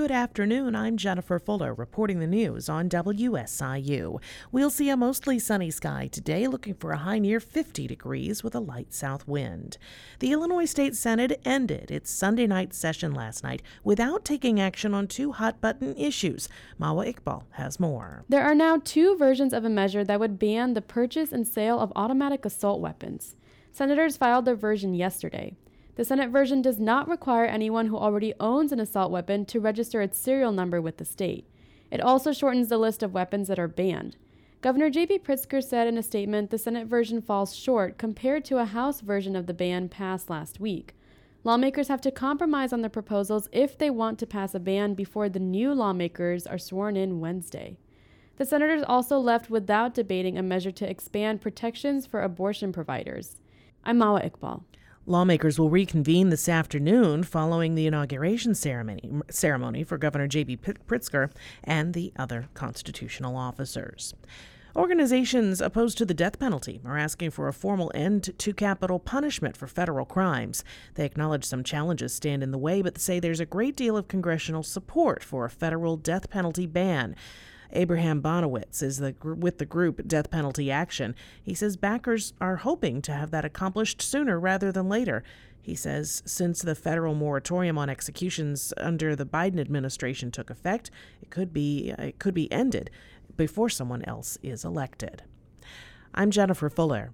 Good afternoon. I'm Jennifer Fuller reporting the news on WSIU. We'll see a mostly sunny sky today, looking for a high near 50 degrees with a light south wind. The Illinois State Senate ended its Sunday night session last night without taking action on two hot button issues. Mawa Iqbal has more. There are now two versions of a measure that would ban the purchase and sale of automatic assault weapons. Senators filed their version yesterday. The Senate version does not require anyone who already owns an assault weapon to register its serial number with the state. It also shortens the list of weapons that are banned. Governor J.B. Pritzker said in a statement the Senate version falls short compared to a House version of the ban passed last week. Lawmakers have to compromise on their proposals if they want to pass a ban before the new lawmakers are sworn in Wednesday. The senators also left without debating a measure to expand protections for abortion providers. I'm Mawa Iqbal. Lawmakers will reconvene this afternoon following the inauguration ceremony, ceremony for Governor J.B. Pritzker and the other constitutional officers. Organizations opposed to the death penalty are asking for a formal end to capital punishment for federal crimes. They acknowledge some challenges stand in the way, but say there's a great deal of congressional support for a federal death penalty ban. Abraham Bonowitz is the, with the group Death Penalty Action. He says backers are hoping to have that accomplished sooner rather than later. He says since the federal moratorium on executions under the Biden administration took effect, it could be it could be ended before someone else is elected. I'm Jennifer Fuller.